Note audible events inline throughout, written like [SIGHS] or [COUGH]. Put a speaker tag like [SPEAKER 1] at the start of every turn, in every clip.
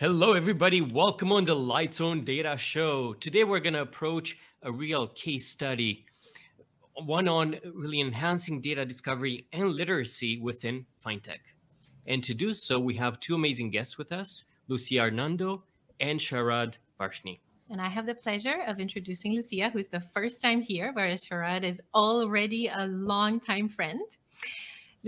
[SPEAKER 1] Hello, everybody. Welcome on the Lights On Data Show. Today, we're going to approach a real case study, one on really enhancing data discovery and literacy within fintech. And to do so, we have two amazing guests with us Lucia Hernando and Sharad Varshney.
[SPEAKER 2] And I have the pleasure of introducing Lucia, who's the first time here, whereas Sharad is already a long-time friend.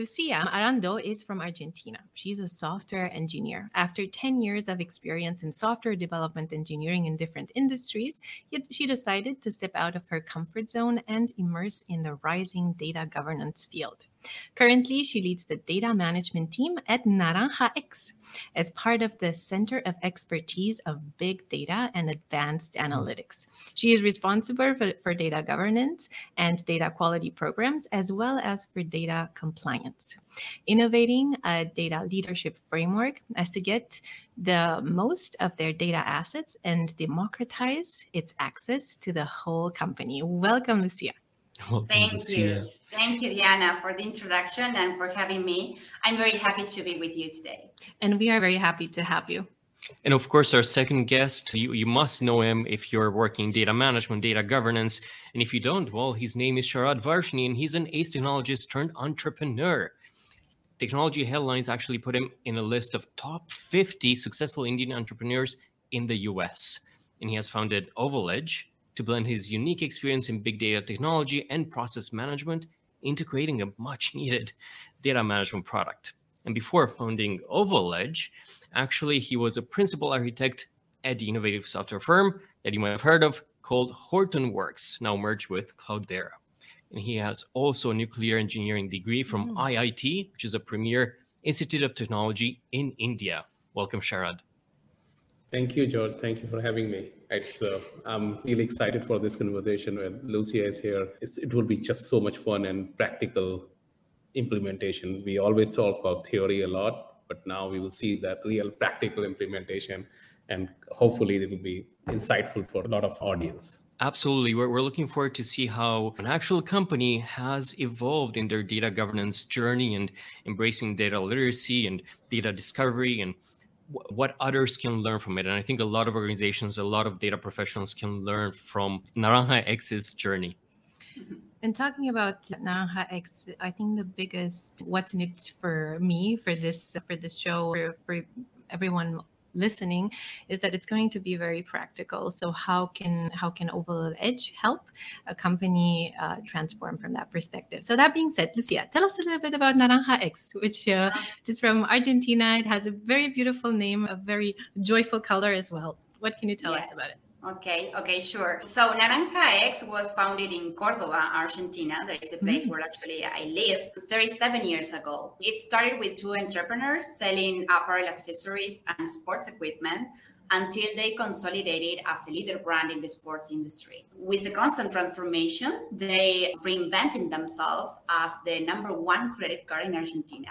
[SPEAKER 2] Lucia Hernando is from Argentina. She's a software engineer. After 10 years of experience in software development engineering in different industries, she decided to step out of her comfort zone and immerse in the rising data governance field. Currently, she leads the data management team at Naranja X as part of the Center of Expertise of Big Data and Advanced hmm. Analytics. She is responsible for, for data governance and data quality programs, as well as for data compliance, innovating a data leadership framework as to get the most of their data assets and democratize its access to the whole company. Welcome, Lucia. [LAUGHS]
[SPEAKER 3] Welcome, Thank Lucia. you. Thank you, Diana, for the introduction and for having me. I'm very happy to be with you today.
[SPEAKER 2] And we are very happy to have you.
[SPEAKER 1] And of course, our second guest, you, you must know him if you're working data management, data governance. And if you don't, well, his name is Sharad Varshney, and he's an ace technologist turned entrepreneur. Technology headlines actually put him in a list of top 50 successful Indian entrepreneurs in the US. And he has founded Oval Edge to blend his unique experience in big data technology and process management into creating a much needed data management product. And before founding Oval Edge, actually, he was a principal architect at the innovative software firm that you might have heard of called Hortonworks, now merged with Cloudera. And he has also a nuclear engineering degree from mm. IIT, which is a premier institute of technology in India. Welcome, Sharad.
[SPEAKER 4] Thank you, George. Thank you for having me. It's uh, I'm really excited for this conversation when Lucia is here. It's, it will be just so much fun and practical implementation. We always talk about theory a lot, but now we will see that real practical implementation, and hopefully it will be insightful for a lot of audience.
[SPEAKER 1] Absolutely. We're, we're looking forward to see how an actual company has evolved in their data governance journey and embracing data literacy and data discovery and what others can learn from it. And I think a lot of organizations, a lot of data professionals can learn from Naranja X's journey. Mm-hmm.
[SPEAKER 2] And talking about Naranja X, I think the biggest what's in it for me for this for this show for, for everyone listening is that it's going to be very practical. So how can how can oval edge help a company uh, transform from that perspective? So that being said lucia tell us a little bit about naranja x which uh, is from argentina. It has a very beautiful name a very joyful color as well. What can you tell yes. us about it
[SPEAKER 3] Okay, okay, sure. So Naranja X was founded in Cordoba, Argentina. That is the place mm-hmm. where actually I live 37 years ago. It started with two entrepreneurs selling apparel accessories and sports equipment until they consolidated as a leader brand in the sports industry. With the constant transformation, they reinvented themselves as the number one credit card in Argentina.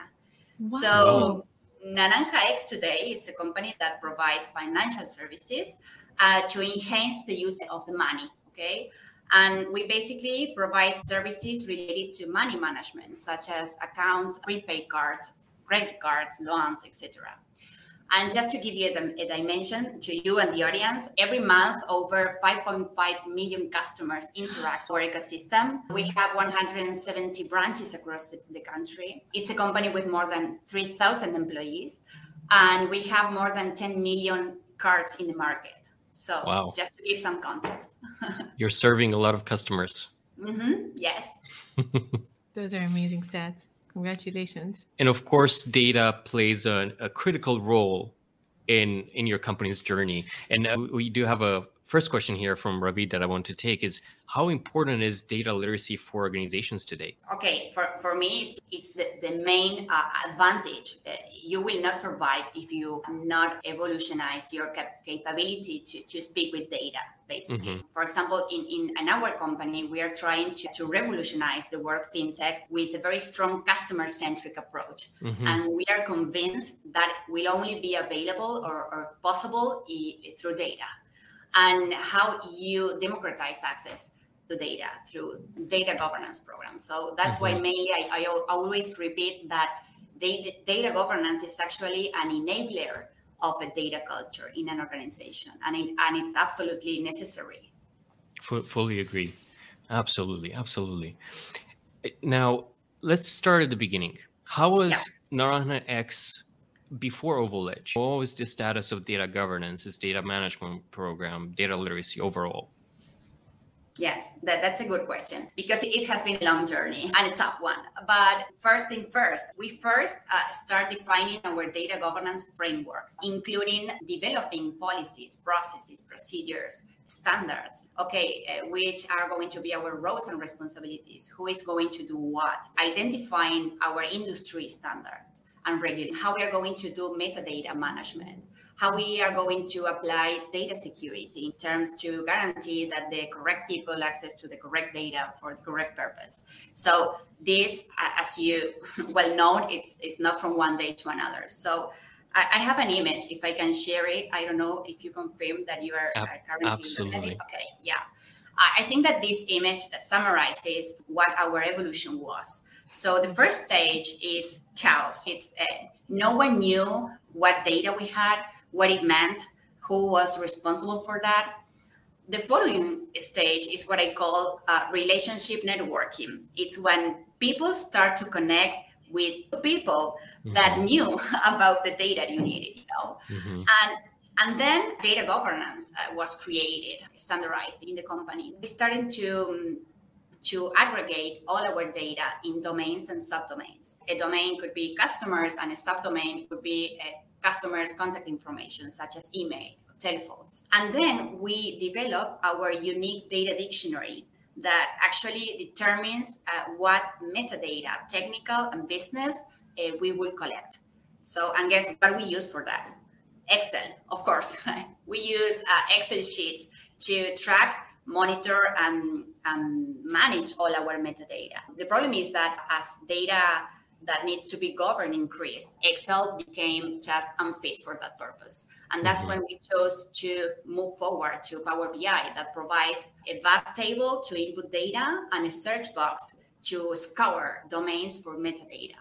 [SPEAKER 3] Wow. So Naranja X today, it's a company that provides financial services uh, to enhance the use of the money. Okay. And we basically provide services related to money management, such as accounts, prepaid cards, credit cards, loans, etc. And just to give you a, dimension to you and the audience, every month over 5.5 million customers interact with our ecosystem. We have 170 branches across the, the country. It's a company with more than 3,000 employees, and we have more than 10 million cards in the market. So wow. just to give some context. [LAUGHS]
[SPEAKER 1] You're serving a lot of customers.
[SPEAKER 3] Mm-hmm. Yes. [LAUGHS]
[SPEAKER 2] Those are amazing stats. Congratulations.
[SPEAKER 1] And of course, data plays a, a critical role in in your company's journey. And uh, we do have a first question here from Ravi that I want to take is how important is data literacy for organizations today?
[SPEAKER 3] Okay, for, for me, it's, it's the, the main uh, advantage. Uh, you will not survive if you not evolutionize your cap- capability to, to speak with data, basically. Mm-hmm. For example, in, in, in, our company, we are trying to, to revolutionize the work fintech with a very strong customer centric approach. Mm-hmm. And we are convinced that will only be available or, or possible I- through data and how you democratize access to data through data governance programs. So that's mm-hmm. why mainly I, I, always repeat that data, data governance is actually an enabler of a data culture in an organization, and it, and it's absolutely necessary.
[SPEAKER 1] F- fully agree. Absolutely, absolutely. Now let's start at the beginning. How was yeah. Naranja X before Oval Edge? What was the status of data governance, its data management program, data literacy overall?
[SPEAKER 3] Yes, that, that's a good question because it has been a long journey and a tough one. But first thing first, we first uh, start defining our data governance framework, including developing policies, processes, procedures, standards, okay, uh, which are going to be our roles and responsibilities, who is going to do what, identifying our industry standards and regulating how we are going to do metadata management how we are going to apply data security in terms to guarantee that the correct people access to the correct data for the correct purpose. So this, as you [LAUGHS] well known, it's it's not from one day to another. So I, I have an image. If I can share it, I don't know if you confirm that you are, are currently
[SPEAKER 1] absolutely
[SPEAKER 3] okay. Yeah. I think that this image summarizes what our evolution was. So the first stage is chaos. It's uh, no one knew what data we had what it meant, who was responsible for that. The following stage is what I call uh, relationship networking. It's when people start to connect with people mm-hmm. that knew [LAUGHS] about the data you needed, you know, mm-hmm. and and then data governance uh, was created, standardized in the company. We started to um, to aggregate all our data in domains and subdomains. A domain could be customers, and a subdomain could be a customers' contact information, such as email, telephones. And then we develop our unique data dictionary that actually determines uh, what metadata, technical and business, uh, we will collect. So, and guess what we use for that? Excel, of course. [LAUGHS] we use uh, Excel sheets to track, monitor, and, and manage all our metadata. The problem is that as data that needs to be governed increased. Excel became just unfit for that purpose. And that's mm-hmm. when we chose to move forward to Power BI that provides a vast table to input data and a search box to scour domains for metadata.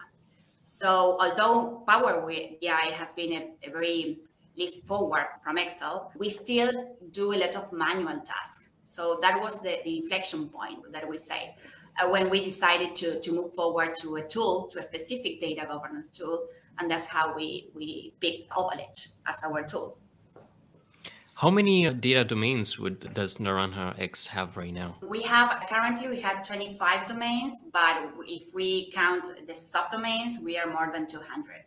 [SPEAKER 3] So although Power BI has been a, a very leap forward from Excel, we still do a lot of manual tasks. So that was the, the inflection point that we say uh, when we decided to, to move forward to a tool, to a specific data governance tool. And that's how we, we picked Oval as our tool.
[SPEAKER 1] How many uh, data domains would does Naranja X have right now?
[SPEAKER 3] We have currently we have 25 domains, but if we count the subdomains, we are more than 200.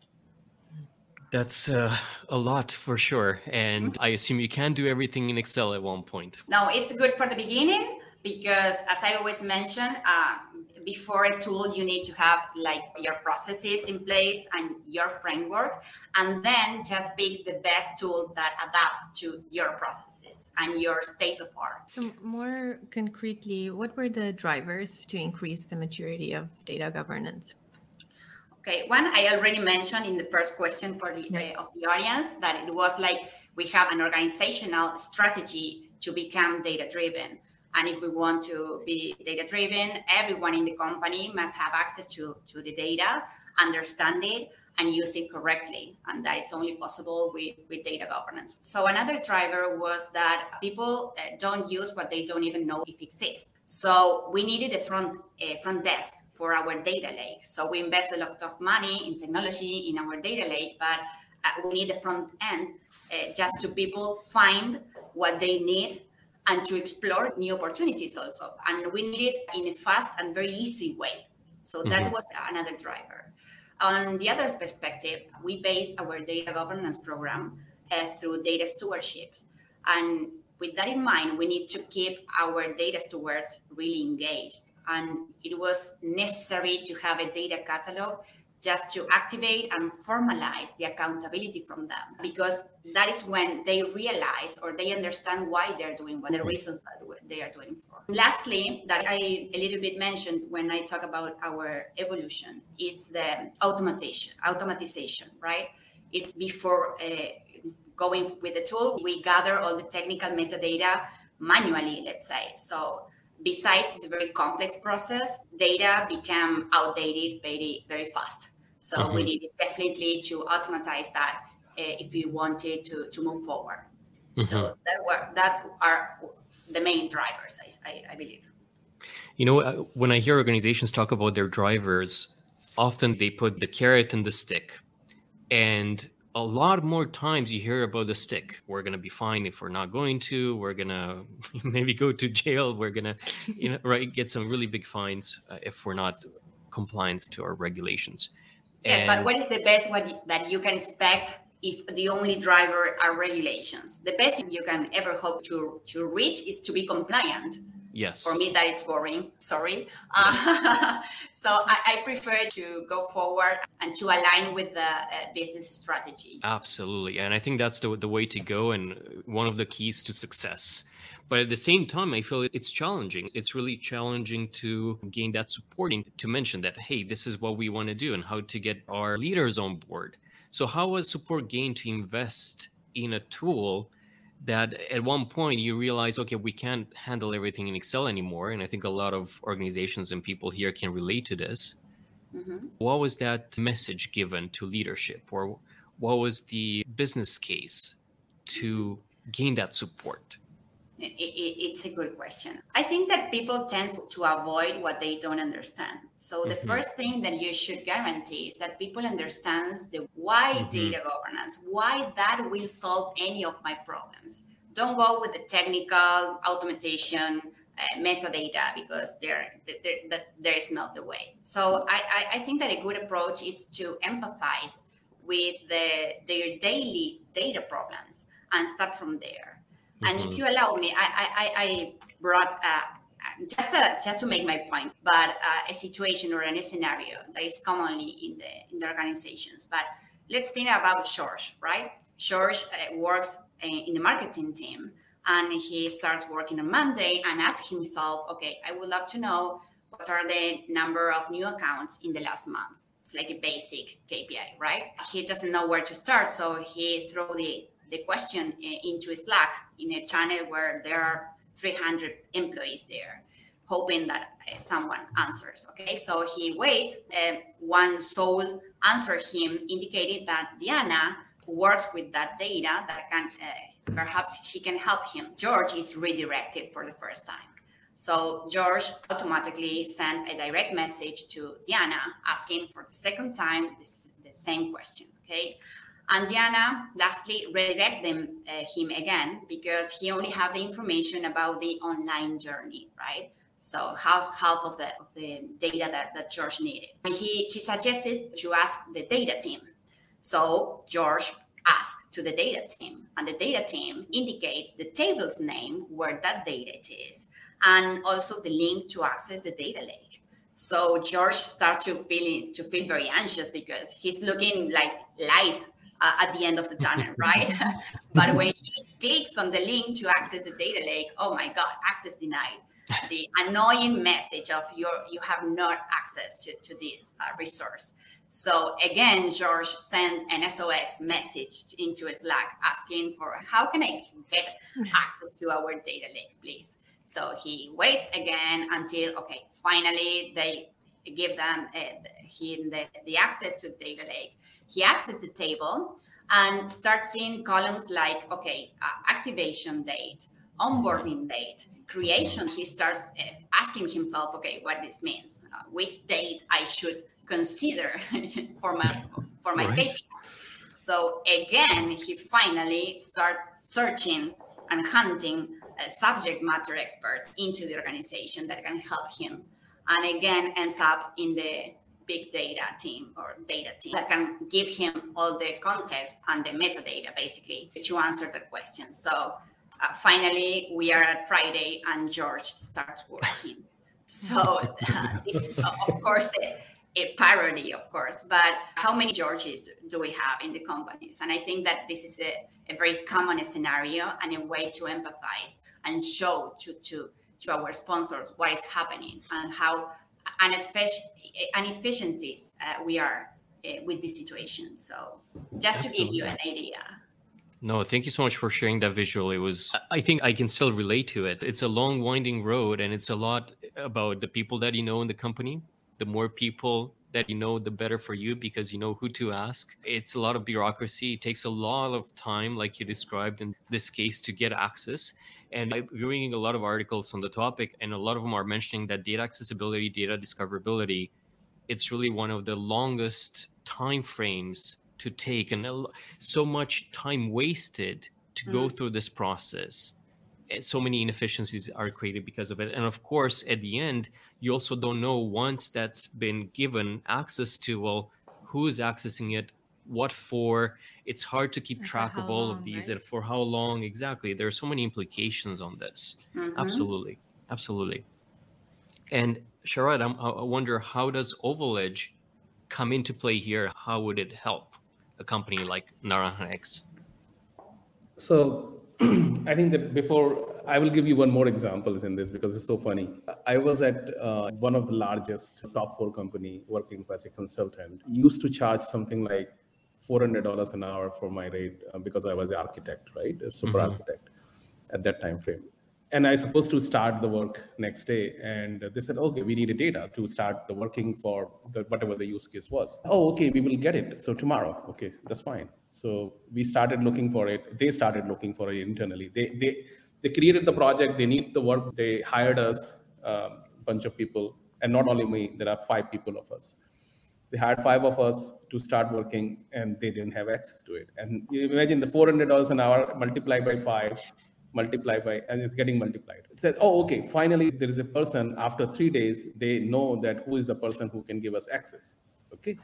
[SPEAKER 1] That's uh, a lot for sure. And mm-hmm. I assume you can do everything in Excel at one point.
[SPEAKER 3] No, it's good for the beginning because as I always mention, uh, before a tool, you need to have like your processes in place and your framework, and then just pick the best tool that adapts to your processes and your state of art.
[SPEAKER 2] So, more concretely, what were the drivers to increase the maturity of data governance?
[SPEAKER 3] Okay, one I already mentioned in the first question for the uh, of the audience that it was like we have an organizational strategy to become data driven and if we want to be data driven, everyone in the company must have access to, to the data, understand it, and use it correctly. And that it's only possible with, with data governance. So another driver was that people uh, don't use what they don't even know if it exists. So we needed a front a front desk for our data lake. So we invest a lot of money in technology in our data lake, but uh, we need a front end uh, just to people find what they need and to explore new opportunities also. And we need it in a fast and very easy way. So that mm-hmm. was another driver. On the other perspective, we based our data governance program uh, through data stewardship. And with that in mind, we need to keep our data stewards really engaged. And it was necessary to have a data catalog just to activate and formalize the accountability from them because that is when they realize or they understand why they're doing what the reasons that they are doing for. Lastly, that I a little bit mentioned when I talk about our evolution, it's the automation, automatization, right? It's before uh, going with the tool, we gather all the technical metadata manually, let's say. So besides the very complex process, data became outdated very, very fast. So mm-hmm. we needed definitely to automatize that if we wanted to, to move forward. Mm-hmm. So that were that are the main drivers, I, I, I believe.
[SPEAKER 1] You know, uh, when I hear organizations talk about their drivers, often they put the carrot and the stick. And a lot more times you hear about the stick. We're going to be fine if we're not going to. We're going [LAUGHS] to maybe go to jail. We're going to, you know, [LAUGHS] right, get some really big fines uh, if we're not compliant to our regulations.
[SPEAKER 3] Yes, and, but what is the best one that you can expect if the only driver are regulations? The best you can ever hope to, to reach is to be compliant
[SPEAKER 1] Yes.
[SPEAKER 3] For me, that it's boring. Sorry. Uh, [LAUGHS] so I, I, prefer to go forward and to align with the uh, business strategy.
[SPEAKER 1] Absolutely, and I think that's the the way to go, and one of the keys to success. But at the same time, I feel it's challenging. It's really challenging to gain that supporting to mention that, hey, this is what we want to do and how to get our leaders on board. So, how was support gained to invest in a tool that at one point you realize okay we can't handle everything in excel anymore and i think a lot of organizations and people here can relate to this mm-hmm. what was that message given to leadership or what was the business case to gain that support
[SPEAKER 3] it's a good question. I think that people tend to avoid what they don't understand. So the mm-hmm. first thing that you should guarantee is that people understands the why mm-hmm. data governance, why that will solve any of my problems. Don't go with the technical automation uh, metadata because there, there, there is not the way. So I, I, I think that a good approach is to empathize with the, their daily data problems and start from there and if mm-hmm. you allow me, I, I, I brought uh, just to, just to make my point, but uh, a situation or a scenario that is commonly in the in the organizations. But let's think about George, right? George uh, works uh, in the marketing team, and he starts working on Monday and asks himself, "Okay, I would love to know what are the number of new accounts in the last month." It's like a basic KPI, right? He doesn't know where to start, so he throw the the question eh, into Slack in a channel where there are 300 employees there, hoping that uh, someone answers. Okay, so he waits. Uh, one soul answered him, indicated that Diana, works with that data, that can uh, perhaps she can help him. George is redirected for the first time. So George automatically sent a direct message to Diana asking for the second time this, the same question. Okay. And Diana lastly redirect them, uh, him again because he only have the information about the online journey, right? So half half of the of the data that, that George needed. And he she suggested to ask the data team. So George asked to the data team, and the data team indicates the table's name where that data is, and also the link to access the data lake. So George starts to feel to feel very anxious because he's looking like light uh, at the end of the tunnel, [LAUGHS] right? [LAUGHS] but when he clicks on the link to access the data lake, oh my God, access denied. The annoying message of your you have not access to, to this uh, resource. So again, George sent an SOS message into Slack asking for how can I get [SIGHS] access to our data lake, please? So he waits again until okay, finally they give them uh, him the, the access to the data lake he accesses the table and starts seeing columns like, okay, uh, activation date, onboarding date, creation. He starts uh, asking himself, okay, what this means, uh, which date I should consider [LAUGHS] for my for my right. KPI. So again, he finally starts searching and hunting subject matter experts into the organization that can help him, and again ends up in the big data team or data team that can give him all the context and the metadata basically to answer the question. So uh, finally, we are at Friday and George starts working. So [LAUGHS] uh, this is, of course, a, a, parody, of course, but how many Georges do we have in the companies? And I think that this is a, a very common scenario and a way to empathize and show to, to, to our sponsors what is happening and how inefficiencies uh, we are uh, with this situation. So just to give you an idea.
[SPEAKER 1] No, thank you so much for sharing that visual. It was, I think I can still relate to it. It's a long, winding road, and it's a lot about the people that you know in the company. The more people that you know, the better for you because you know who to ask. It's a lot of bureaucracy. It takes a lot of time, like you described in this case, to get access. And I'm reading a lot of articles on the topic, and a lot of them are mentioning that data accessibility, data discoverability, it's really one of the longest time frames to take, and so much time wasted to mm. go through this process And so many inefficiencies are created because of it and of course at the end you also don't know once that's been given access to well who is accessing it what for it's hard to keep and track of all long, of these right? and for how long exactly there are so many implications on this mm-hmm. absolutely absolutely and Sharad, i wonder how does OvalEdge come into play here how would it help a company like naranja x
[SPEAKER 4] so [CLEARS THROAT] I think that before I will give you one more example in this because it's so funny. I was at uh, one of the largest top four company working as a consultant. Used to charge something like four hundred dollars an hour for my rate uh, because I was an architect, right, a super mm-hmm. architect at that time frame and I supposed to start the work next day. And they said, okay, we need a data to start the working for the, whatever the use case was. Oh, okay, we will get it. So tomorrow, okay, that's fine. So we started looking for it. They started looking for it internally. They they they created the project. They need the work. They hired us a um, bunch of people, and not only me. There are five people of us. They hired five of us to start working, and they didn't have access to it. And you imagine the four hundred dollars an hour multiplied by five multiply by and it's getting multiplied. It says oh okay finally there is a person after three days they know that who is the person who can give us access. Okay?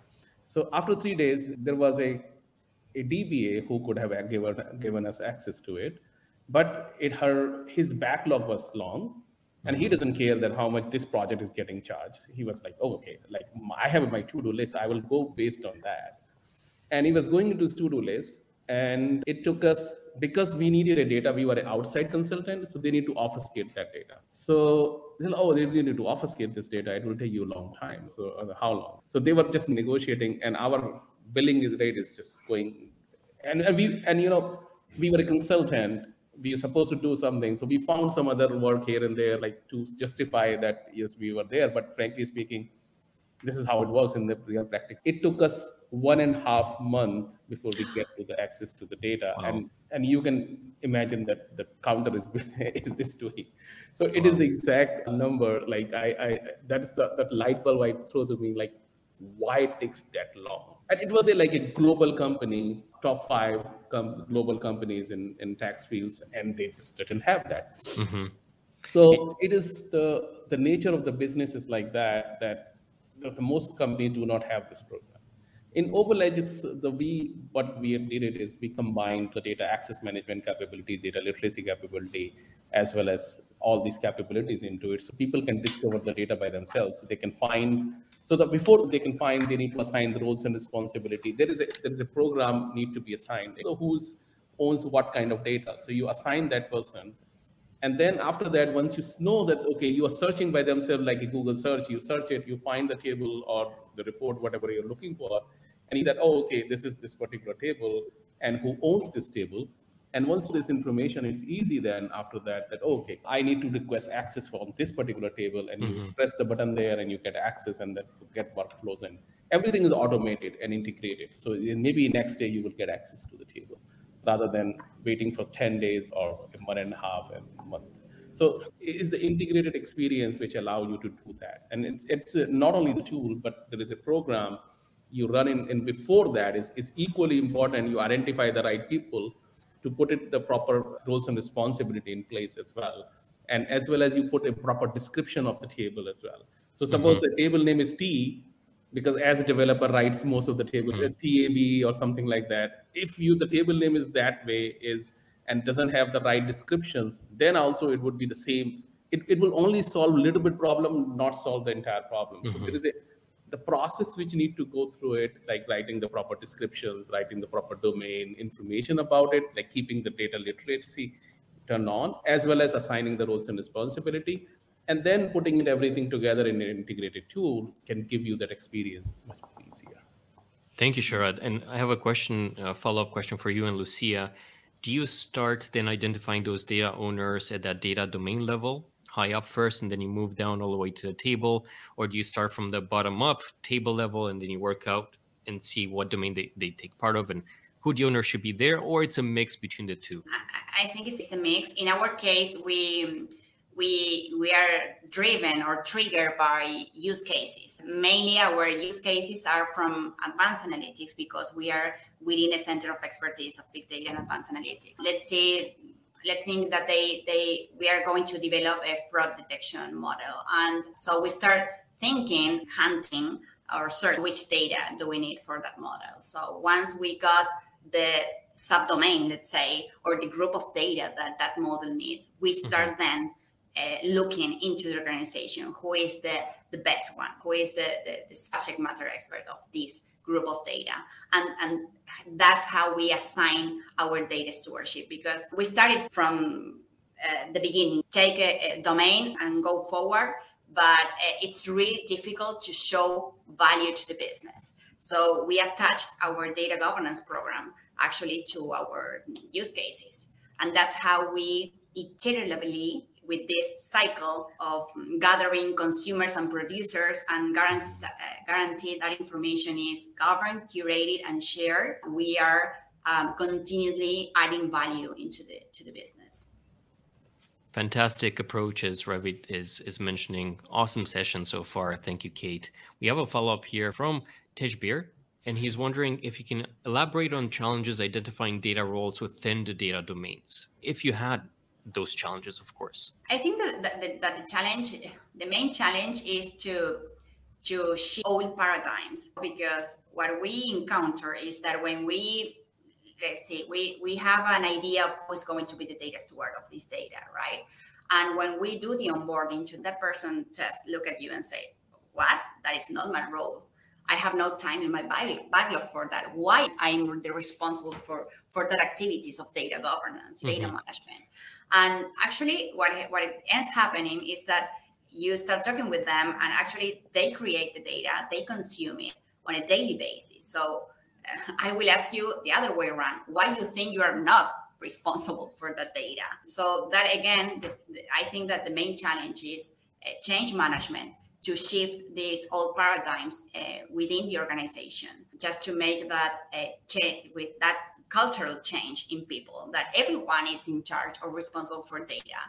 [SPEAKER 4] So after three days there was a a dba who could have given given us access to it but it her his backlog was long and he doesn't care that how much this project is getting charged he was like oh, okay like i have my to-do list i will go based on that and he was going into his to-do list and it took us because we needed a data, we were an outside consultant, so they need to obfuscate that data. So they said, oh, they need to obfuscate this data. It will take you a long time. So uh, how long? So they were just negotiating, and our billing rate is just going. And, and we and you know we were a consultant. We were supposed to do something, so we found some other work here and there, like to justify that yes, we were there. But frankly speaking, this is how it works in the real practice. It took us one and a half month before we get to the access to the data wow. and and you can imagine that the counter is [LAUGHS] is this doing so it wow. is the exact number like i i that's the that light bulb i throw to me like why it takes that long and it was a, like a global company top five com- global companies in in tax fields and they just didn't have that mm-hmm. so it is the the nature of the business is like that that the, the most companies do not have this program in OvalEdge, it's the we what we did it is we combined the data access management capability, data literacy capability, as well as all these capabilities into it, so people can discover the data by themselves. So they can find so that before they can find, they need to assign the roles and responsibility. There is a there is a program need to be assigned. So who's owns what kind of data? So you assign that person, and then after that, once you know that okay, you are searching by themselves like a Google search, you search it, you find the table or the report, whatever you're looking for, and you said, oh, okay, this is this particular table, and who owns this table. And once this information, it's easy then after that, that, oh, okay, I need to request access from this particular table, and mm-hmm. you press the button there and you get access and then get workflows. And everything is automated and integrated. So maybe next day you will get access to the table rather than waiting for 10 days or a month and a half and a month. So it's the integrated experience which allow you to do that. And it's, it's not only the tool, but there is a program you run in and before that is, is equally important you identify the right people to put it the proper roles and responsibility in place as well and as well as you put a proper description of the table as well so suppose mm-hmm. the table name is t because as a developer writes most of the table mm-hmm. tab or something like that if you the table name is that way is and doesn't have the right descriptions then also it would be the same it, it will only solve a little bit problem not solve the entire problem mm-hmm. so there is a the process which need to go through it, like writing the proper descriptions, writing the proper domain information about it, like keeping the data literacy turned on, as well as assigning the roles and responsibility, and then putting it everything together in an integrated tool can give you that experience it's much easier.
[SPEAKER 1] Thank you, Sharad. And I have a question, a follow-up question for you and Lucia. Do you start then identifying those data owners at that data domain level? High up first and then you move down all the way to the table? Or do you start from the bottom up, table level, and then you work out and see what domain they, they take part of and who the owner should be there? Or it's a mix between the two?
[SPEAKER 3] I, I think it's a mix. In our case, we we we are driven or triggered by use cases. Mainly our use cases are from advanced analytics because we are within a center of expertise of big data and advanced analytics. Let's say let's think that they they we are going to develop a fraud detection model. And so we start thinking, hunting or search which data do we need for that model. So once we got the subdomain, let's say, or the group of data that that model needs, we start mm-hmm. then uh, looking into the organization who is the, the best one who is the, the, the, subject matter expert of this group of data. And, and that's how we assign our data stewardship because we started from uh, the beginning. Take a, a, domain and go forward but uh, it's really difficult to show value to the business. So we attached our data governance program actually to our use cases. And that's how we iteratively with this cycle of gathering consumers and producers and guarantee, uh, guarantee that information is governed, curated, and shared, we are um, continuously adding value into the to the business.
[SPEAKER 1] Fantastic approaches, Revit is is mentioning. Awesome session so far. Thank you, Kate. We have a follow up here from Tejbir, and he's wondering if you can elaborate on challenges identifying data roles within the data domains. If you had those challenges, of course?
[SPEAKER 3] I think that, that, the challenge, the main challenge is to to shift old paradigms because what we encounter is that when we let's see we we have an idea of who's going to be the data steward of this data right? And when we do the onboarding to that person just look at you and say what? That is not my role i have no time in my backlog for that why i'm the responsible for for that activities of data governance data mm-hmm. management and actually, what, what ends happening is that you start talking with them, and actually, they create the data, they consume it on a daily basis. So uh, [LAUGHS] I will ask you the other way around why you think you are not responsible for the data. So that again, the, the, I think that the main challenge is uh, change management to shift these old paradigms uh, within the organization, just to make that uh, change with that cultural change in people that everyone is in charge or responsible for data.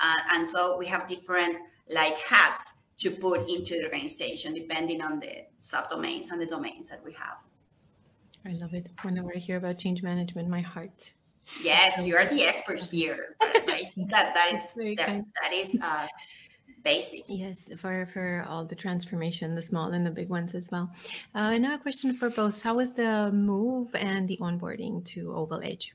[SPEAKER 3] Uh, and so we have different like hats to put into the organization depending on the subdomains and the domains that we have.
[SPEAKER 2] I love it. Whenever i hear about change management my heart
[SPEAKER 3] yes you are the expert [LAUGHS] here. I think that that is that, that is uh, [LAUGHS] basic.
[SPEAKER 2] Yes, for for all the transformation, the small and the big ones as well. Uh, now a question for both: How was the move and the onboarding to Oval Edge?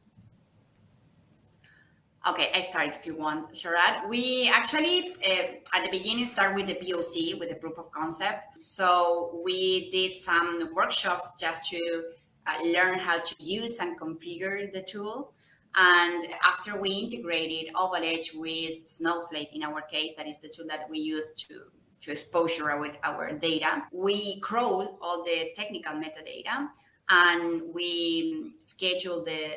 [SPEAKER 3] Okay, I start if you want, Sharad. We actually uh, at the beginning start with the POC, with the proof of concept. So we did some workshops just to uh, learn how to use and configure the tool. And after we integrated Oval Edge with Snowflake, in our case, that is the tool that we use to, to exposure our, our data, we crawl all the technical metadata and we schedule the,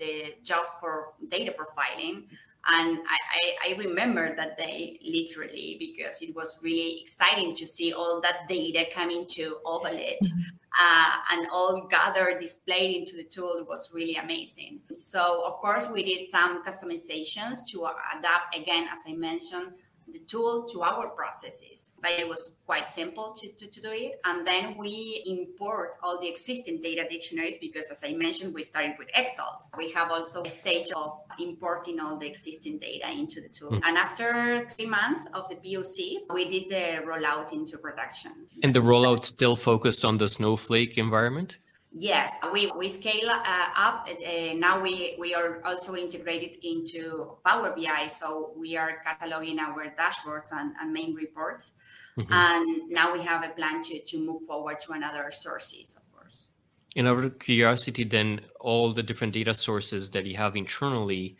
[SPEAKER 3] the jobs for data profiling. And I, I, I remember that day literally because it was really exciting to see all that data coming to Oval Edge. Mm-hmm uh, and all gathered, displayed into the tool it was really amazing. So, of course, we did some customizations to adapt, again, as I mentioned, the tool to our processes. But it was quite simple to, to, to, do it. And then we import all the existing data dictionaries because, as I mentioned, we started with Excel. We have also a stage of importing all the existing data into the tool. Mm. And after three months of the POC, we did the rollout into production.
[SPEAKER 1] And the rollout still focused on the Snowflake environment?
[SPEAKER 3] Yes, we, we scale uh, up. Uh, now we, we are also integrated into Power BI. So we are cataloging our dashboards and, and main reports. Mm-hmm. And now we have a plan to, to move forward to another sources, of course.
[SPEAKER 1] In our curiosity, then all the different data sources that you have internally,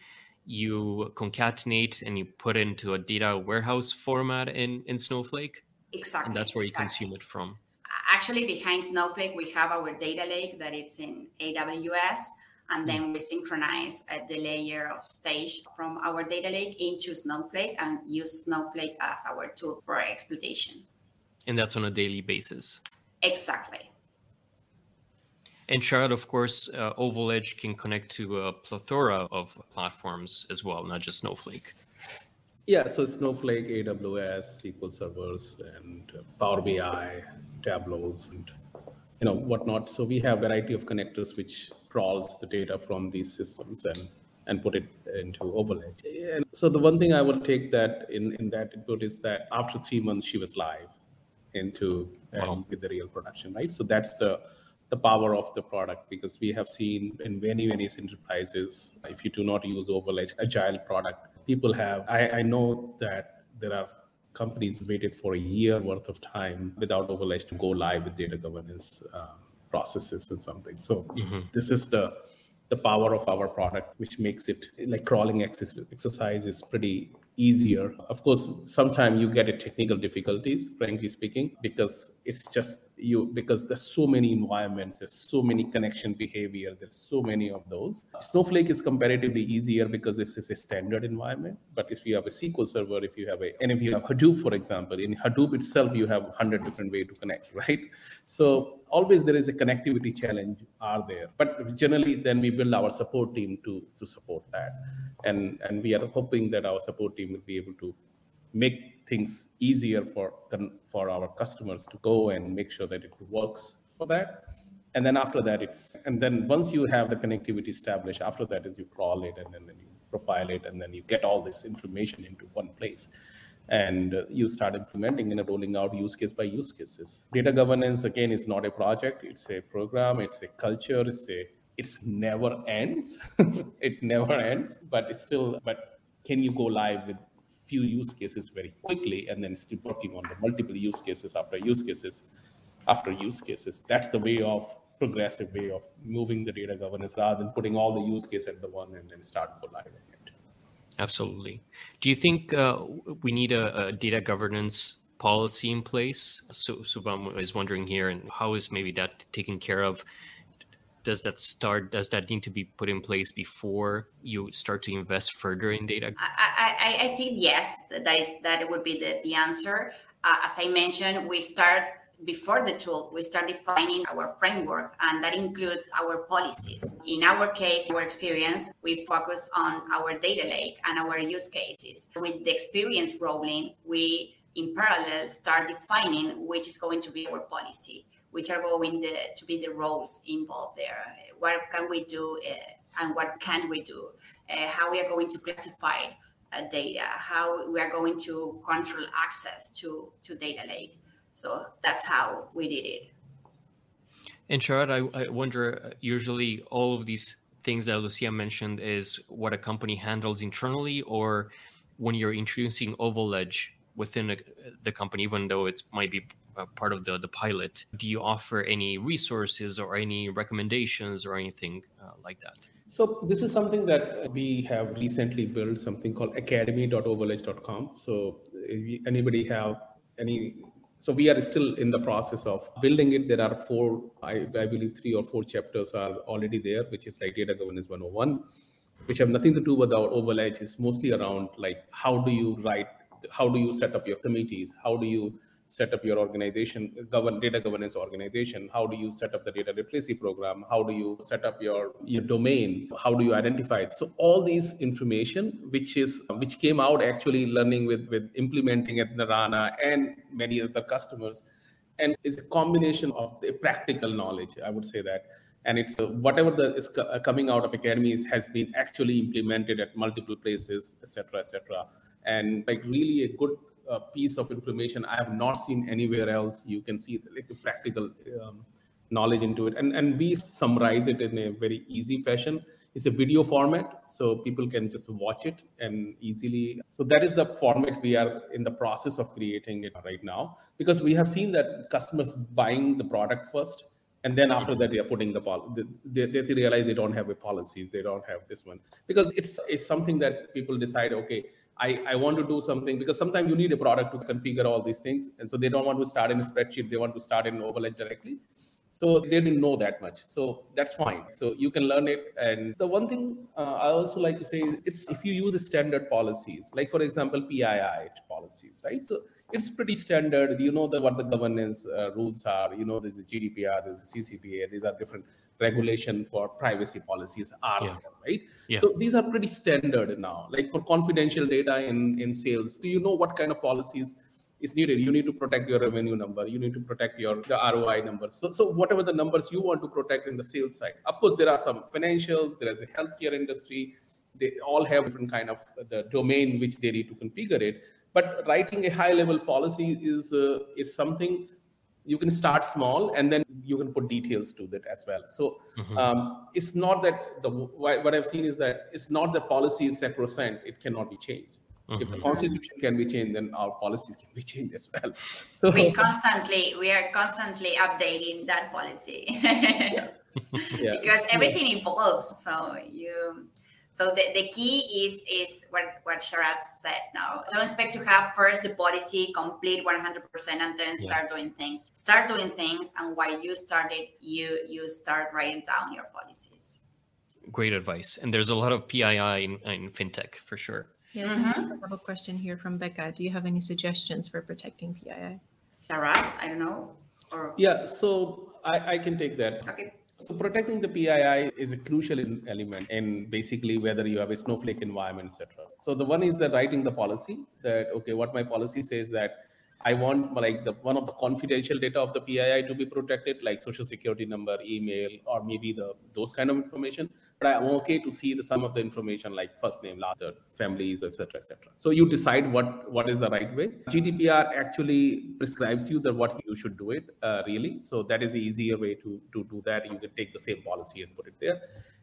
[SPEAKER 1] you concatenate and you put into a data warehouse format in, in Snowflake?
[SPEAKER 3] Exactly.
[SPEAKER 1] And that's where you
[SPEAKER 3] exactly.
[SPEAKER 1] consume it from
[SPEAKER 3] actually behind Snowflake, we have our data lake that it's in AWS. and then we synchronize uh, the layer of stage from our data lake into Snowflake and use Snowflake as our tool for exploitation.
[SPEAKER 1] And that's on a daily basis.
[SPEAKER 3] Exactly.
[SPEAKER 1] And Sharad, of course, uh, Oval Edge can connect to a plethora of platforms as well, not just Snowflake.
[SPEAKER 4] Yeah, so Snowflake, AWS, SQL servers, and Power BI, Tableaus, and you know whatnot. So we have variety of connectors which crawls the data from these systems and and put it into Edge. And so the one thing I will take that in in that input is that after three months she was live into wow. um, with the real production, right? So that's the the power of the product because we have seen in many many enterprises if you do not use Edge agile product, people have. I, I know that there are companies waited for a year worth of time without Oval to go live with data governance uh, processes and something. So mm-hmm. this is the the power of our product, which makes it like crawling exercise is pretty easier. Of course, sometimes you get a technical difficulties, frankly speaking, because it's just you because there's so many environments, there's so many connection behavior, there's so many of those. Snowflake is comparatively easier because this is a standard environment. But if you have a SQL server, if you have a and if you have Hadoop, for example, in Hadoop itself, you have hundred different way to connect, [LAUGHS] right? So always there is a connectivity challenge are there. But generally, then we build our support team to to support that and and we are hoping that our support team will be able to make things easier for for our customers to go and make sure that it works for that. And then after that it's and then once you have the connectivity established after that is you crawl it and then, then you profile it and then you get all this information into one place. And you start implementing and rolling out use case by use cases. Data governance again is not a project. It's a program. It's a culture. It's a it's never ends. [LAUGHS] It never ends but it's still but can you go live with few use cases very quickly and then still working on the multiple use cases after use cases after use cases. That's the way of progressive way of moving the data governance rather than putting all the use case at the one and then start on it.
[SPEAKER 1] Absolutely. Do you think uh, we need a, a, data governance policy in place? So subham is wondering here and how is maybe that taken care of does that start does that need to be put in place before you start to invest further in data?
[SPEAKER 3] I, I, I think yes that is that would be the, the answer. Uh, as i mentioned we start before the tool we start defining our framework and that includes our policies. In our case our experience we focus on our data lake and our use cases. With the experience rolling we in parallel start defining which is going to be our policy which are going the, to be the roles involved there. What can we do uh, and what can we do? Uh, how we are going to classify uh, data, how we are going to control access to, to data lake. So that's how we did it.
[SPEAKER 1] And Sharad, I, I wonder, uh, usually all of these things that Lucia mentioned is what a company handles internally or when you're introducing Oval Edge within a, the company, even though it might be part of the, the pilot, do you offer any resources or any recommendations or anything uh, like that?
[SPEAKER 4] So this is something that we have recently built something called academy.ovaledge.com. So if anybody have any so we are still in the process of building it there are four I, I believe three or four chapters are already there which is like data governance 101 which have nothing to do with our Oval Edge it's mostly around like how do you write how do you set up your committees how do you set up your organization, govern data governance organization? How do you set up the data literacy program? How do you set up your, your domain? How do you identify it? So all these information, which is which came out actually learning with with implementing at Naranja and many other customers, and it's a combination of the practical knowledge. I would say that and it's uh, whatever the is uh, coming out of academies has been actually implemented at multiple places etc etc and like really a good a piece of information I have not seen anywhere else. You can see like the practical um, knowledge into it, and and we summarize it in a very easy fashion. It's a video format, so people can just watch it and easily. So that is the format we are in the process of creating it right now because we have seen that customers buying the product first and then after that they are putting the policy they, they, realize they don't have a policies they don't have this one because it's it's something that people decide okay I, I want to do something because sometimes you need a product to configure all these things. And so they don't want to start in a spreadsheet. They want to start in Edge directly. so they didn't know that much so that's fine so you can learn it and the one thing uh, i also like to say is if you use standard policies like for example pii policies right so it's pretty standard you know the, what the governance uh, rules are you know there's a gdpr there's a ccpa these are different regulation for privacy policies are yeah. there, right yeah. so these are pretty standard now like for confidential data in in sales do you know what kind of policies is needed. You need to protect your revenue number. You need to protect your the ROI numbers. So, so whatever the numbers you want to protect in the sales side. Of course, there are some financials. There is a healthcare industry. They all have different kind of the domain which they need to configure it. But writing a high level policy is uh, is something you can start small and then you can put details to that as well so mm-hmm. um, it's not that the what i've seen is that it's not that policy is sacrosanct it cannot be changed Mm-hmm. If the mm-hmm. constitution can be changed, then our policies can be changed as well. [LAUGHS]
[SPEAKER 3] So we constantly we are constantly updating that policy. [LAUGHS] yeah. yeah. Because everything yeah. evolves. So you so the, the key is is what, what Sharad said now. Don't expect to have first the policy complete 100% and then start doing things. Start doing things and while you started, you you start writing down your policies.
[SPEAKER 1] Great advice. And there's a lot of PII in, in fintech for sure.
[SPEAKER 2] Yes, mm-hmm. I have a question here from Becca. Do you have any suggestions for protecting PII?
[SPEAKER 3] Sarah, I don't know. Or
[SPEAKER 4] yeah, so I, I can take that.
[SPEAKER 3] Okay.
[SPEAKER 4] So protecting the PII is a crucial element in basically whether you have a snowflake environment, etc. So the one is the writing the policy that okay, what my policy says that I want like the one of the confidential data of the PII to be protected, like social security number, email, or maybe the those kind of information. But I'm okay to see the some of the information like first name, last name, families, etc., etc. So you decide what what is the right way. GDPR actually prescribes you that what you should do it uh, really. So that is the easier way to to do that. You can take the same policy and put it there.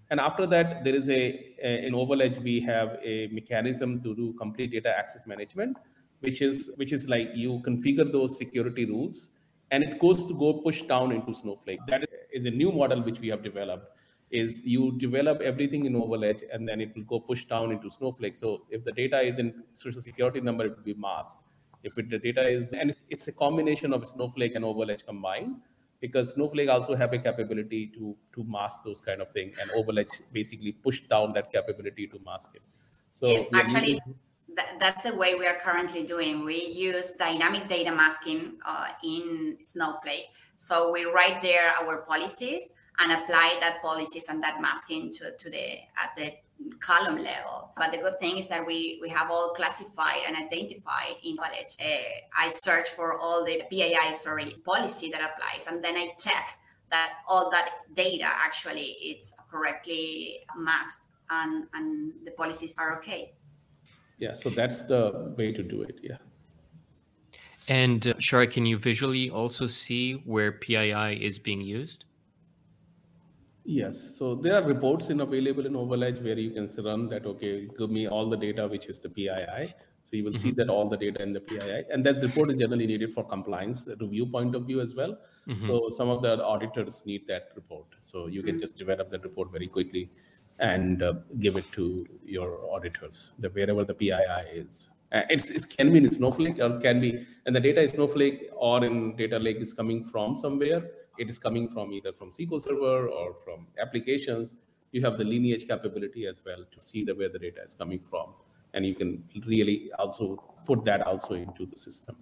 [SPEAKER 4] And after that, there is a, a in Ovaledge we have a mechanism to do complete data access management which is which is like you configure those security rules and it goes to go push down into snowflake. That is a new model which we have developed is you develop everything in Ovaledge and then it will go push down into snowflake. So if the data is in social security number it will be masked. If it, the data is and it's, it's a combination of snowflake and Ovaledge combined because snowflake also have a capability to to mask those kind of things and Ovaledge basically push down that capability to mask it.
[SPEAKER 3] So yes, actually that's the way we are currently doing. We use dynamic data masking uh, in Snowflake. So we write there our policies and apply that policies and that masking to, to the at the column level. But the good thing is that we we have all classified and identified in Ovaledge. Uh, I search for all the PII sorry policy that applies, and then I check that all that data actually it's correctly masked and and the policies are okay
[SPEAKER 4] yeah so that's the way to do it yeah
[SPEAKER 1] and uh, Sharad, can you visually also see where PII is being used?
[SPEAKER 4] Yes. So there are reports in available in Ovaledge where you can run that, okay, give me all the data, which is the PII. So you will mm-hmm. see that all the data in the PII. And that report is generally needed for compliance review point of view as well. Mm-hmm. So some of the auditors need that report. So you can mm-hmm. just develop that report very quickly and uh, give it to your auditors, the wherever the PII is. Uh, it's, it can be in Snowflake or can be, and the data is Snowflake or in data lake is coming from somewhere. It is coming from either from SQL Server or from applications. You have the lineage capability as well to see the where the data is coming from, and you can really also put that also into the system.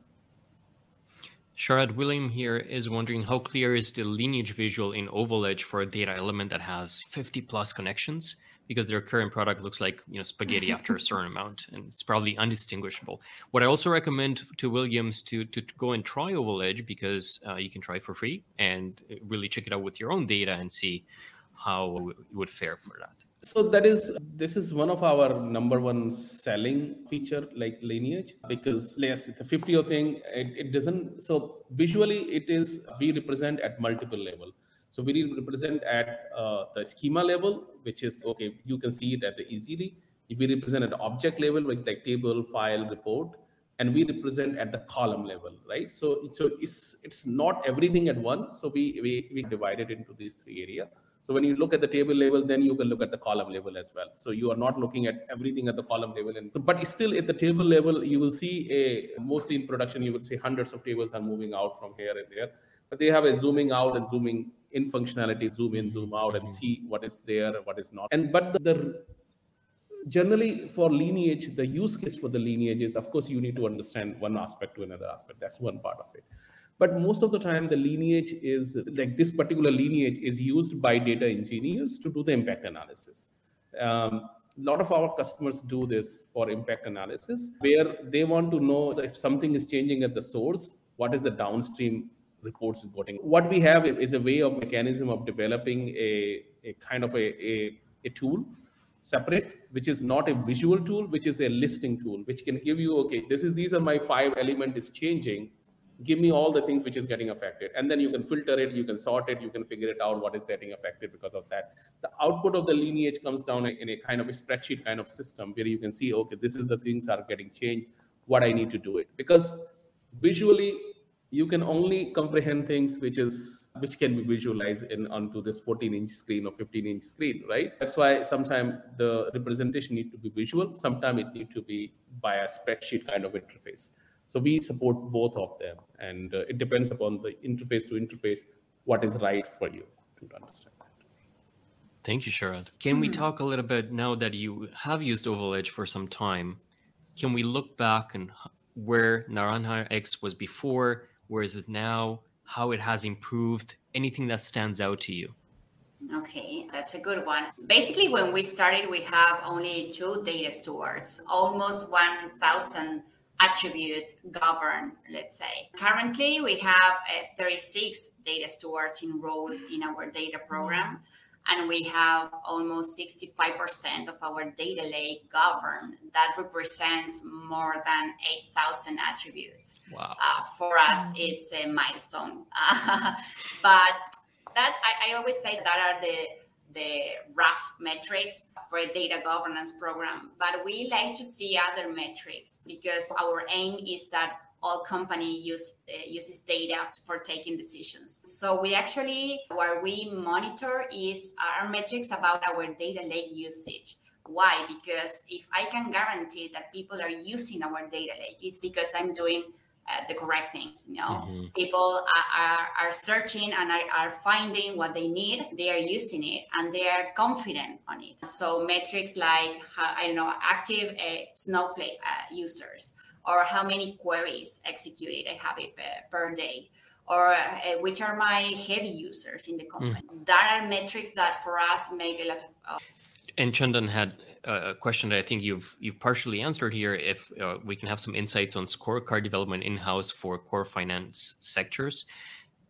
[SPEAKER 1] Sharad William here is wondering how clear is the lineage visual in Ovaledge for a data element that has 50 plus connections? Because their current product looks like you know spaghetti after a certain amount, and it's probably undistinguishable. What I also recommend to Williams to to go and try Ovaledge because uh, you can try for free and really check it out with your own data and see how it would fare for that
[SPEAKER 4] so that is this is one of our number one selling feature like lineage because yes the 50 thing. It, it doesn't so visually it is we represent at multiple level. So we represent at uh, the schema level which is okay you can see it at the easily if we represent at object level which is like table file report and we represent at the column level right? So so it's it's not everything at one. So we we, we divide it into these three areas so when you look at the table level, then you can look at the column level as well. So you are not looking at everything at the column level. And, but still at the table level, you will see a, mostly in production, you will see hundreds of tables are moving out from here and there, but they have a zooming out and zooming in functionality, zoom in, zoom out, and
[SPEAKER 1] Mhm.
[SPEAKER 4] see what is there, what is not. And but the, the generally for lineage, the use case for the lineage is, of course, you need to understand one aspect to another aspect. That's one part of it. But most of the time, the lineage is like this particular lineage is used by data engineers to do the impact analysis. Um, a lot of our customers do this for impact analysis, where they want to know if something is changing at the source, what is the downstream reports is getting. What we have is a way of mechanism of developing a, a kind of a, a, a tool separate which is not a visual tool which is a listing tool which can give you okay this is these are my five element is changing give me all the things which is getting affected. And then you can filter it you can sort it you can figure it out what is getting affected because of that. The output of the lineage comes down in a kind of a spreadsheet kind of system where you can see okay this is the things are getting changed. What i need to do it. Because visually you can only comprehend things which is which can be visualized in onto this 14 inch screen or 15 inch screen right? That's why sometimes the representation need to be visual. Sometimes it need to be by a spreadsheet kind of interface so we support both of them and uh, it depends upon the interface to interface what is right for you to understand that
[SPEAKER 1] Thank you, Sharad. Can we
[SPEAKER 3] Mhm.
[SPEAKER 1] talk a little bit now that you have used Oval Edge for some time? Can we look back and where Naranja X was before, where is it now, how it has improved, anything that stands out to you?
[SPEAKER 3] Okay, that's a good one. Basically, when we started, we have only two data stores, almost 1,000 attributes govern, let's say. Currently, we have uh, 36 data stewards enrolled in our data program, and we have almost 65% of our data lake governed. That represents more than 8,000 attributes
[SPEAKER 1] Wow.
[SPEAKER 3] uh, for us it's a milestone [LAUGHS] but that I, I always say that are the the rough metrics for a data governance program but we like to see other metrics because our aim is that all company use uh, uses data for taking decisions. So we actually what we monitor is our metrics about our data lake usage. Why? Because if i can guarantee that people are using our data lake it's because i'm doing uh, the correct things you know.
[SPEAKER 1] Mhm.
[SPEAKER 3] people are, are, are searching and are, are finding what they need they are using it and they are confident on it. So metrics like how, i don't know active uh, snowflake uh, users or how many queries executed i have it per, day or uh, which are my heavy users in the company. That are metrics that for us make a lot of uh,
[SPEAKER 1] And Chandan had a question that I think you've you've partially answered here. If uh, we can have some insights on scorecard development in house for core finance sectors,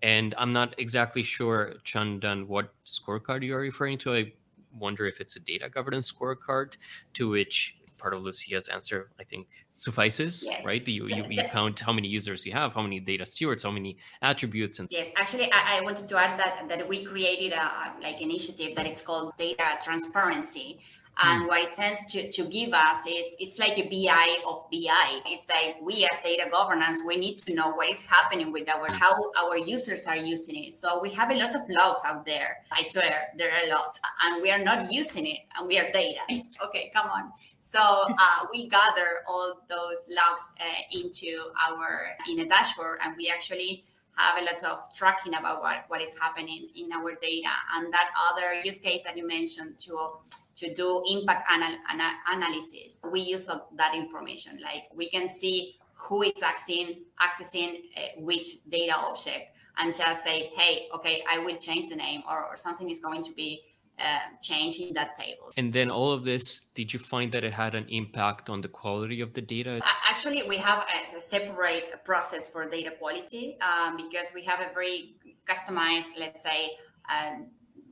[SPEAKER 1] and I'm not exactly sure, Chandan, what scorecard you are referring to. I wonder if it's a data governance scorecard, to which part of Lucia's answer I think suffices.
[SPEAKER 3] Yes.
[SPEAKER 1] Right? You, you you count how many users you have, how many data stewards, how many attributes, and
[SPEAKER 3] Yes, actually, I, I wanted to add that that we created a like initiative that it's called data transparency, and what it tends to, to give us is it's like a BI of BI. It's like we as data governance, we need to know what is happening with our how our users are using it. So we have a lot of logs out there. I swear there are a lot, and we are not using it, and we are data. [LAUGHS] It's, okay, come on. So uh, we gather all those logs uh, into our in a dashboard, and we actually have a lot of tracking about what, what is happening in our data and that other use case that you mentioned to to do impact anal- ana- analysis we use that information like we can see who is accessing accessing uh, which data object and just say hey okay i will change the name or, or something is going to be uh, changed in that table
[SPEAKER 1] and then all of this. Did you find that it had an impact on the quality of the data?
[SPEAKER 3] Actually, we have a, a separate process for data quality um, because we have a very customized, let's say, um,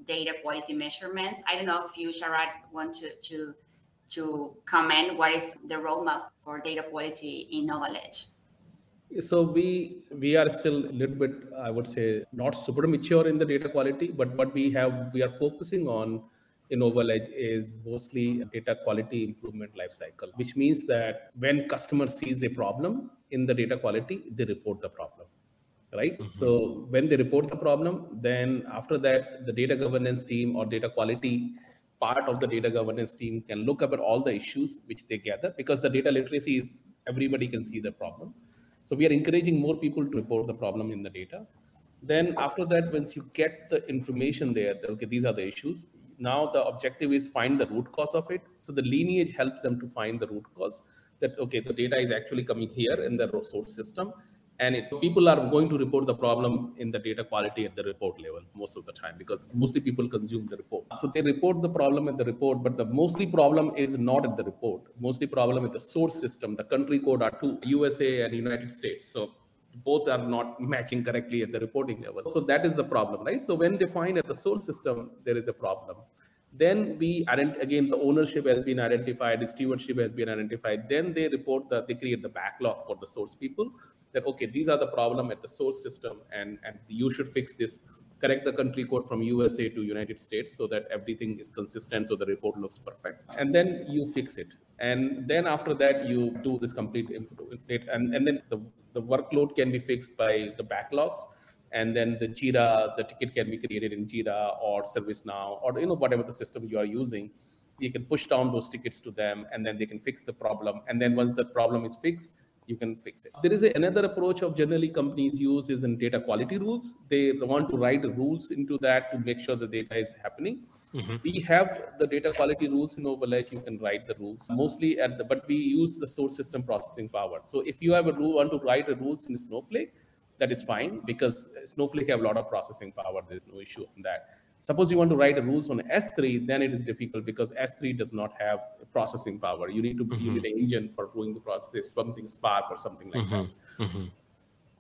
[SPEAKER 3] data quality measurements. I don't know if you, Sharad, want to to to comment what is the roadmap for data quality in Oval Edge.
[SPEAKER 4] so we we are still a little bit i would say not super mature in the data quality but what we have we are focusing on in Oval Edge is mostly data quality improvement lifecycle, which means that when customer sees a problem in the data quality, they report the problem, right?
[SPEAKER 1] Mhm.
[SPEAKER 4] So when they report the problem, then after that, the data governance team or data quality part of the data governance team can look up at all the issues which they gather because the data literacy is everybody can see the problem. So we are encouraging more people to report the problem in the data. Then after that, once you get the information there, okay, these are the issues. Now the objective is find the root cause of it. So the lineage helps them to find the root cause that, okay, the data is actually coming here in the source system and it, people are going to report the problem in the data quality at the report level most of the time because mostly people consume the report. So they report the problem at the report but the mostly problem is not at the report. Mostly problem at the source system the country code are two usa and united states. So both are not matching correctly at the reporting level. So that is the problem right? So when they find at the source system there is a problem. Then we again the ownership has been identified the stewardship has been identified. Then they report that they create the backlog for the source people that okay these are the problem at the source system and and you should fix this. Correct the country code from usa to united states so that everything is consistent so the report looks perfect. And then you fix it. And then after that you do this complete and, and then the, the workload can be fixed by the backlogs. And then the jira the ticket can be created in jira or servicenow or you know whatever the system you are using. You can push down those tickets to them and then they can fix the problem. And then once the problem is fixed you can fix it. There is a, another approach of generally companies use is in data quality rules. They want to write rules into that to make sure the data is happening. Mm-hmm. We have the data quality rules in Ovaledge. You can write the rules mostly at the, but we use the source system processing power. So if you have a rule, want to write the rules in Snowflake, that is fine because Snowflake have a lot of processing power. There's no issue in that. Suppose you want to write a rules on S3, then it is difficult because S3 does not have processing power. You need to mm-hmm. an engine for doing the process, something Spark or something like mm-hmm. that. Mm-hmm.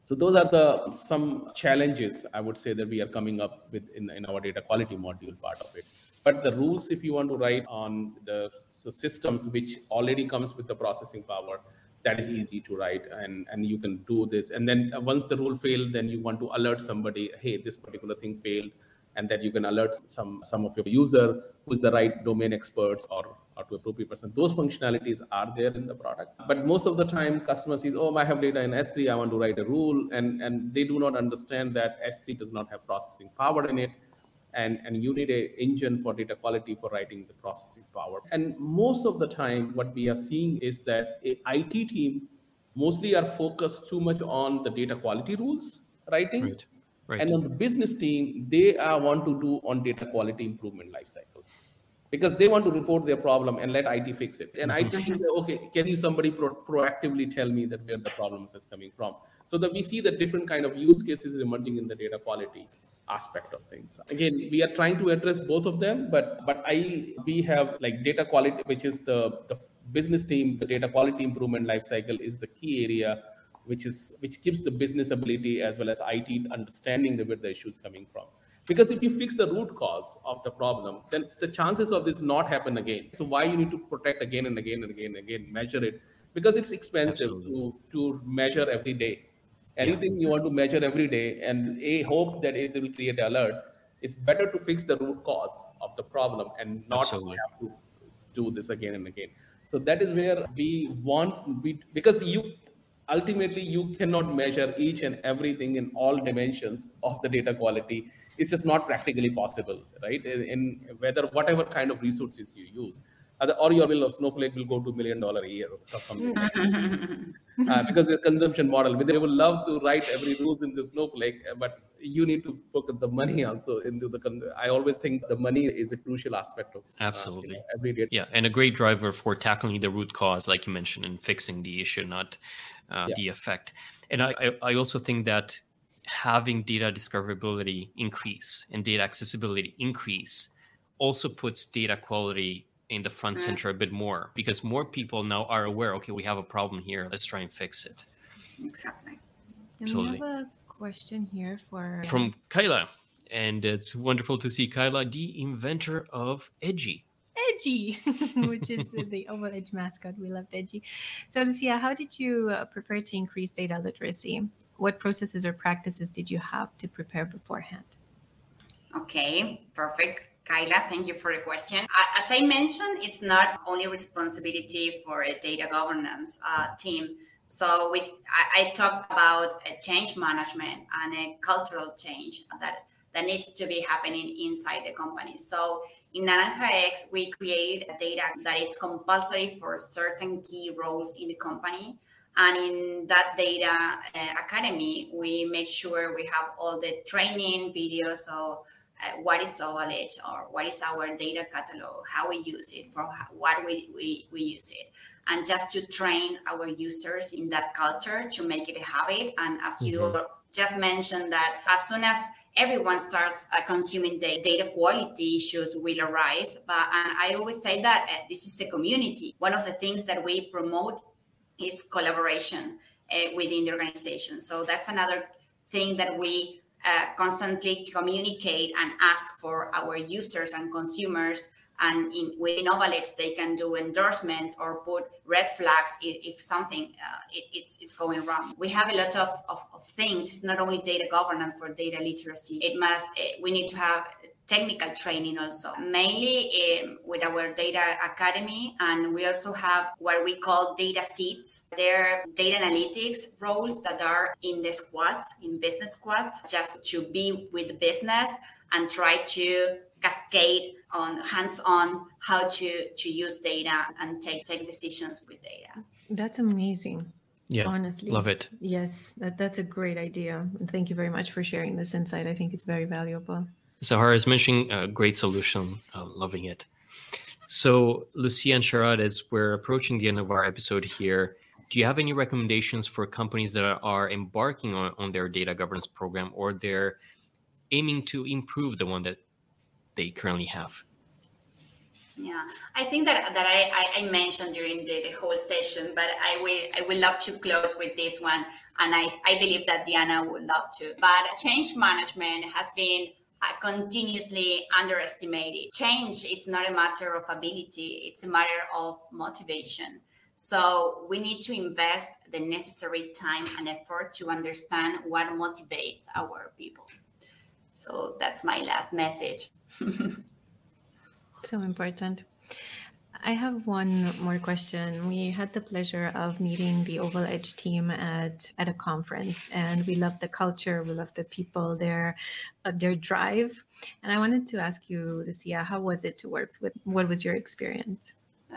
[SPEAKER 4] So those are the some challenges I would say that we are coming up with in, in our data quality module part of it. But the rules, if you want to write on the systems which already comes with the processing power, that is easy to write and and you can do this and then once the rule failed then you want to alert somebody hey this particular thing failed and then you can alert some some of your user who's the right domain experts or or to appropriate person. Those functionalities are there in the product. But most of the time customers say oh i have data in s3 i want to write a rule and and they do not understand that s3 does not have processing power in it and and you need a engine for data quality for writing the processing power. And most of the time what we are seeing is that a it team mostly are focused too much on the data quality rules writing right Right. And on the business team, they uh, want to do on data quality improvement lifecycle because they want to report their problem and let IT fix it. And mm-hmm. IT say, okay, can you somebody pro- proactively tell me that where the problems is coming from? So that we see that different kind of use cases emerging in the data quality aspect of things. Again, we are trying to address both of them, but but I we have like data quality, which is the the business team, the data quality improvement lifecycle is the key area which is which gives the business ability as well as IT understanding the, where the issue is coming from. Because if you fix the root cause of the problem, then the chances of this not happen again. So why you need to protect again and again and again and again, measure it because it's expensive to to measure every day. Anything yeah. you want to measure every day and a hope that it will create alert, it's better to fix the root cause of the problem and not Absolutely. have to do this again and again. So that is where we want we because you ultimately you cannot measure each and everything in all dimensions of the data quality. It's just not practically possible right? In, in whether whatever kind of resources you use or your bill of snowflake will go to million dollar a year or something [LAUGHS] uh, because the consumption model they would love to write every rules in the snowflake but you need to put the money also into the con- i always think the money is a crucial aspect of
[SPEAKER 1] absolutely uh, you know, every day yeah and a great driver for tackling the root cause like you mentioned and fixing the issue not uh, yeah. the effect. And I, I also think that having data discoverability increase and data accessibility increase also puts data quality in the front mm-hmm. center a bit more because more people now are aware okay we have a problem here let's try and fix it
[SPEAKER 3] exactly
[SPEAKER 2] and Absolutely. we have a question here for
[SPEAKER 1] from kyla and it's wonderful to see kyla the inventor of edgy
[SPEAKER 2] Edgy, [LAUGHS] [LAUGHS] which is the oval edge mascot. We loved Edgy. So, Lucia, how did you uh, prepare to increase data literacy? What processes or practices did you have to prepare beforehand?
[SPEAKER 3] Okay, perfect. Kyla, thank you for the question. As I mentioned, it's not only responsibility for a data governance uh, team. So we, I, I talked about a change management and a cultural change that that needs to be happening inside the company. So in Naranja X, we create data that it's compulsory for certain key roles in the company. And in that data uh, academy, we make sure we have all the training videos. So, uh, what is Ovaledge or what is our data catalog, how we use it, for what we, we, we use it. And just to train our users in that culture to make it a habit. And as mm-hmm. you just mentioned, that as soon as everyone starts uh, consuming data, data quality issues will arise. But and I always say that uh, this is a community. One of the things that we promote is collaboration uh, within the organization. So that's another thing that we uh, constantly communicate and ask for our users and consumers and in, within Ovaledge, they can do endorsements or put red flags if, if something uh, it, it's it's going wrong. We have a lot of, of, of, things. Not only data governance for data literacy. It must uh, we need to have technical training also, mainly um, with our data academy, and we also have what we call data seats. They're data analytics roles that are in the squads, in business squads, just to be with business and try to cascade on hands-on how to to use data and take take decisions with data.
[SPEAKER 2] That's amazing.
[SPEAKER 1] Yeah
[SPEAKER 2] honestly.
[SPEAKER 1] love it.
[SPEAKER 2] Yes that, that's a great idea. And thank you very much for sharing this insight. I think it's very valuable
[SPEAKER 1] Sahara is mentioning a great solution uh, loving it so lucia and sharad as we're approaching the end of our episode here do you have any recommendations for companies that are, embarking on, on their data governance program or they're aiming to improve the one that they currently have?
[SPEAKER 3] Yeah, I think that that I, I, mentioned during the, the, whole session, but I will I would love to close with this one, and I, I believe that Diana would love to. But change management has been Uh, continuously underestimated. Change is not a matter of ability; it's a matter of motivation. So we need to invest the necessary time and effort to understand what motivates our people. So that's my last message. [LAUGHS]
[SPEAKER 2] so important. I have one more question. We had the pleasure of meeting the Oval Edge team at at a conference, and we love the culture, we love the people, their uh, their drive. And I wanted to ask you, Lucia, how was it to work with? What was your experience?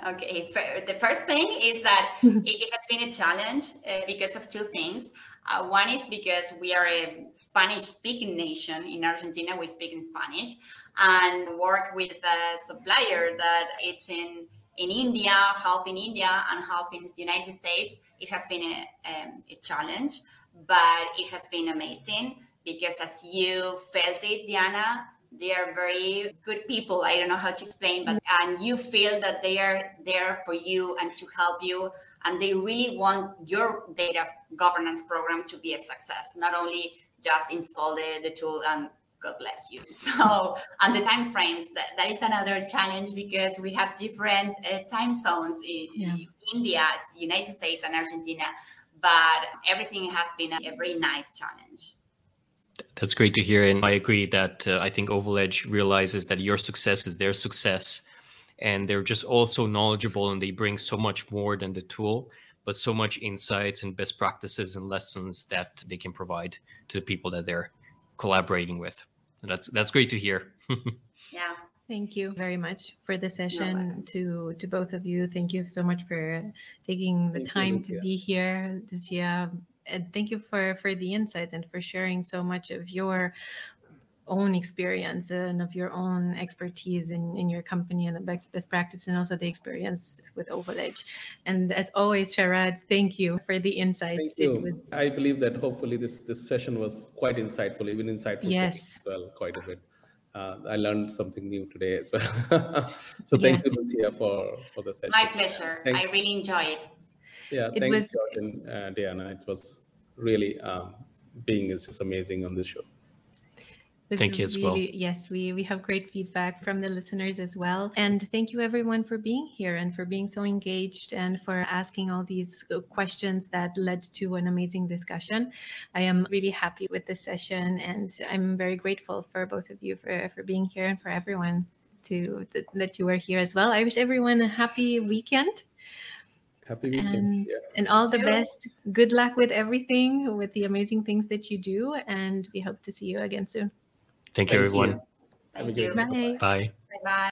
[SPEAKER 3] Okay, the first thing is that [LAUGHS] it has been a challenge uh, because of two things. Uh, one is because we are a Spanish speaking nation in Argentina, we speak in Spanish and work with a supplier that it's in in India, half in India and half in the United States. It has been a, um, a challenge, but it has been amazing because as you felt it, Diana, they are very good people i don't know how to explain but and you feel that they are there for you and to help you and they really want your data governance program to be a success not only just install the, the tool and god bless you [LAUGHS] so and the time frames that, that is another challenge because we have different uh, time zones in, yeah. india united states and argentina but everything has been a, a very nice challenge
[SPEAKER 1] that's great to hear. And I agree that uh, I think Ovaledge realizes that your success is their success. And they're just also knowledgeable and they bring so much more than the tool, but so much insights and best practices and lessons that they can provide to the people that they're collaborating with. And that's that's great to hear. [LAUGHS]
[SPEAKER 3] yeah.
[SPEAKER 2] Thank you very much for the session to to both of you. Thank you so much for taking the Thank time you, to be here. Lucia, and thank you for for the insights and for sharing so much of your own experience and of your own expertise in, in your company and the best, best practice and also the experience with Ovaledge. And as always, Sharad, thank you for the insights.
[SPEAKER 4] Thank you. Was... I believe that hopefully this, this session was quite insightful, even insightful
[SPEAKER 2] yes.
[SPEAKER 4] as well, quite a bit. Uh, I learned something new today as well. [LAUGHS] so thank yes. you, Lucia, for, for the session.
[SPEAKER 3] My pleasure. Thanks. I really enjoyed it.
[SPEAKER 4] Yeah, it thanks, was... Jordan, uh, Diana. It was really um, being is just amazing on this show.
[SPEAKER 2] This
[SPEAKER 1] thank you as really, well.
[SPEAKER 2] Yes, we, we have great feedback from the listeners as well. And thank you everyone for being here and for being so engaged and for asking all these questions that led to an amazing discussion. I am really happy with this session and I'm very grateful for both of you for, for being here and for everyone to that, that you are here as well. I wish everyone a happy weekend
[SPEAKER 4] happy weekend
[SPEAKER 2] and, yeah. and all the best good luck with everything with the amazing things that you do and we hope to see you again soon
[SPEAKER 1] thank you everyone.
[SPEAKER 3] You. Thank you.
[SPEAKER 2] bye.
[SPEAKER 1] Bye.
[SPEAKER 3] Bye